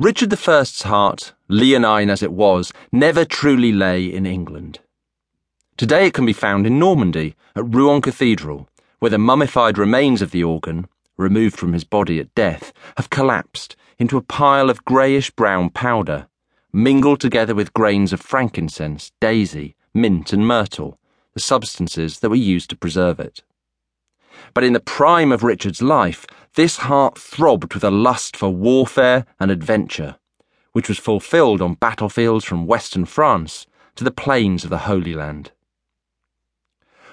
Richard I's heart, leonine as it was, never truly lay in England. Today it can be found in Normandy, at Rouen Cathedral, where the mummified remains of the organ, removed from his body at death, have collapsed into a pile of greyish brown powder, mingled together with grains of frankincense, daisy, mint, and myrtle, the substances that were used to preserve it. But in the prime of Richard's life, this heart throbbed with a lust for warfare and adventure, which was fulfilled on battlefields from western France to the plains of the Holy Land.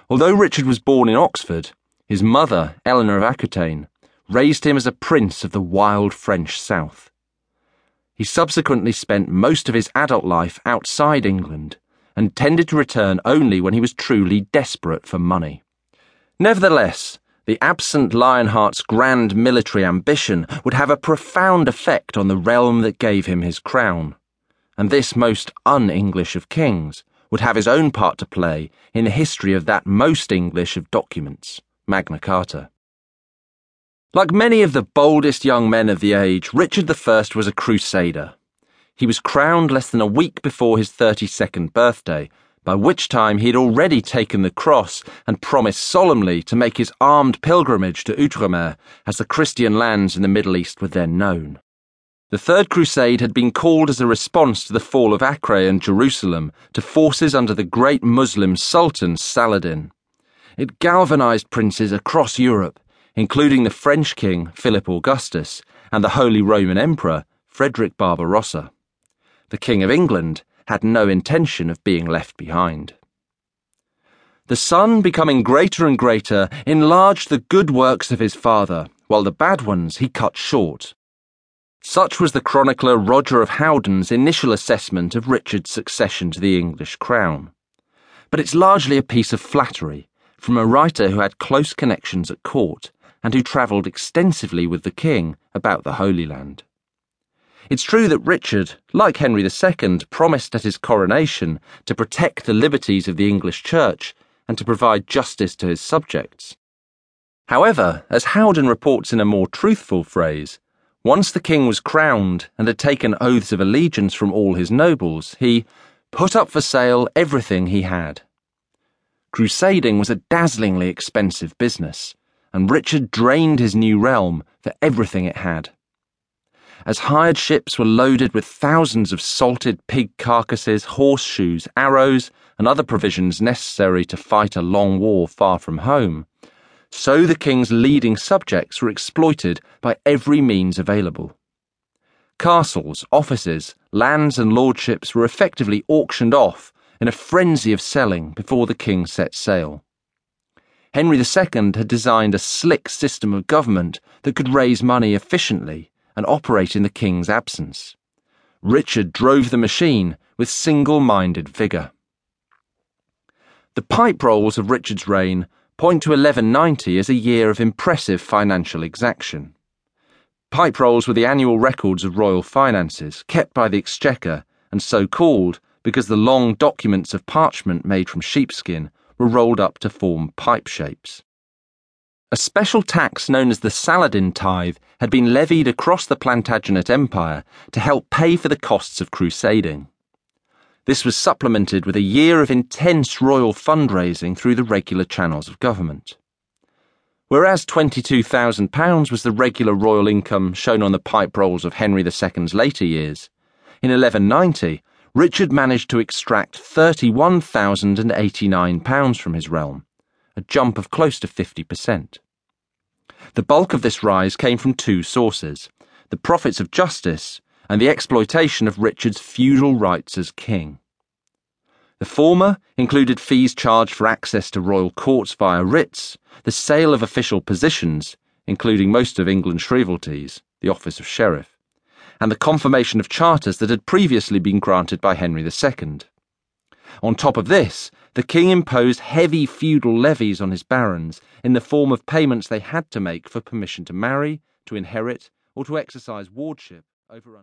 Although Richard was born in Oxford, his mother, Eleanor of Aquitaine, raised him as a prince of the wild French south. He subsequently spent most of his adult life outside England and tended to return only when he was truly desperate for money. Nevertheless, the absent Lionheart's grand military ambition would have a profound effect on the realm that gave him his crown. And this most un English of kings would have his own part to play in the history of that most English of documents, Magna Carta. Like many of the boldest young men of the age, Richard I was a crusader. He was crowned less than a week before his 32nd birthday by which time he had already taken the cross and promised solemnly to make his armed pilgrimage to Outremer, as the Christian lands in the Middle East were then known. The Third Crusade had been called as a response to the fall of Acre and Jerusalem to forces under the great Muslim Sultan Saladin. It galvanized princes across Europe, including the French king Philip Augustus and the Holy Roman Emperor Frederick Barbarossa. The King of England had no intention of being left behind. The son, becoming greater and greater, enlarged the good works of his father, while the bad ones he cut short. Such was the chronicler Roger of Howden's initial assessment of Richard's succession to the English crown. But it's largely a piece of flattery from a writer who had close connections at court and who travelled extensively with the king about the Holy Land. It's true that Richard, like Henry II, promised at his coronation to protect the liberties of the English Church and to provide justice to his subjects. However, as Howden reports in a more truthful phrase, once the king was crowned and had taken oaths of allegiance from all his nobles, he put up for sale everything he had. Crusading was a dazzlingly expensive business, and Richard drained his new realm for everything it had as hired ships were loaded with thousands of salted pig carcasses, horseshoes, arrows, and other provisions necessary to fight a long war far from home. So the king's leading subjects were exploited by every means available. Castles, offices, lands, and lordships were effectively auctioned off in a frenzy of selling before the king set sail. Henry II had designed a slick system of government that could raise money efficiently and operate in the king's absence. Richard drove the machine with single minded vigour. The pipe rolls of Richard's reign point to 1190 as a year of impressive financial exaction. Pipe rolls were the annual records of royal finances, kept by the Exchequer, and so called because the long documents of parchment made from sheepskin were rolled up to form pipe shapes. A special tax known as the Saladin tithe had been levied across the Plantagenet Empire to help pay for the costs of crusading. This was supplemented with a year of intense royal fundraising through the regular channels of government. Whereas £22,000 was the regular royal income shown on the pipe rolls of Henry II's later years, in 1190, Richard managed to extract £31,089 from his realm a jump of close to 50%. The bulk of this rise came from two sources the profits of justice and the exploitation of Richard's feudal rights as king. The former included fees charged for access to royal courts via writs, the sale of official positions, including most of England's shrievalties, the office of sheriff, and the confirmation of charters that had previously been granted by Henry II. On top of this, the king imposed heavy feudal levies on his barons in the form of payments they had to make for permission to marry, to inherit, or to exercise wardship over.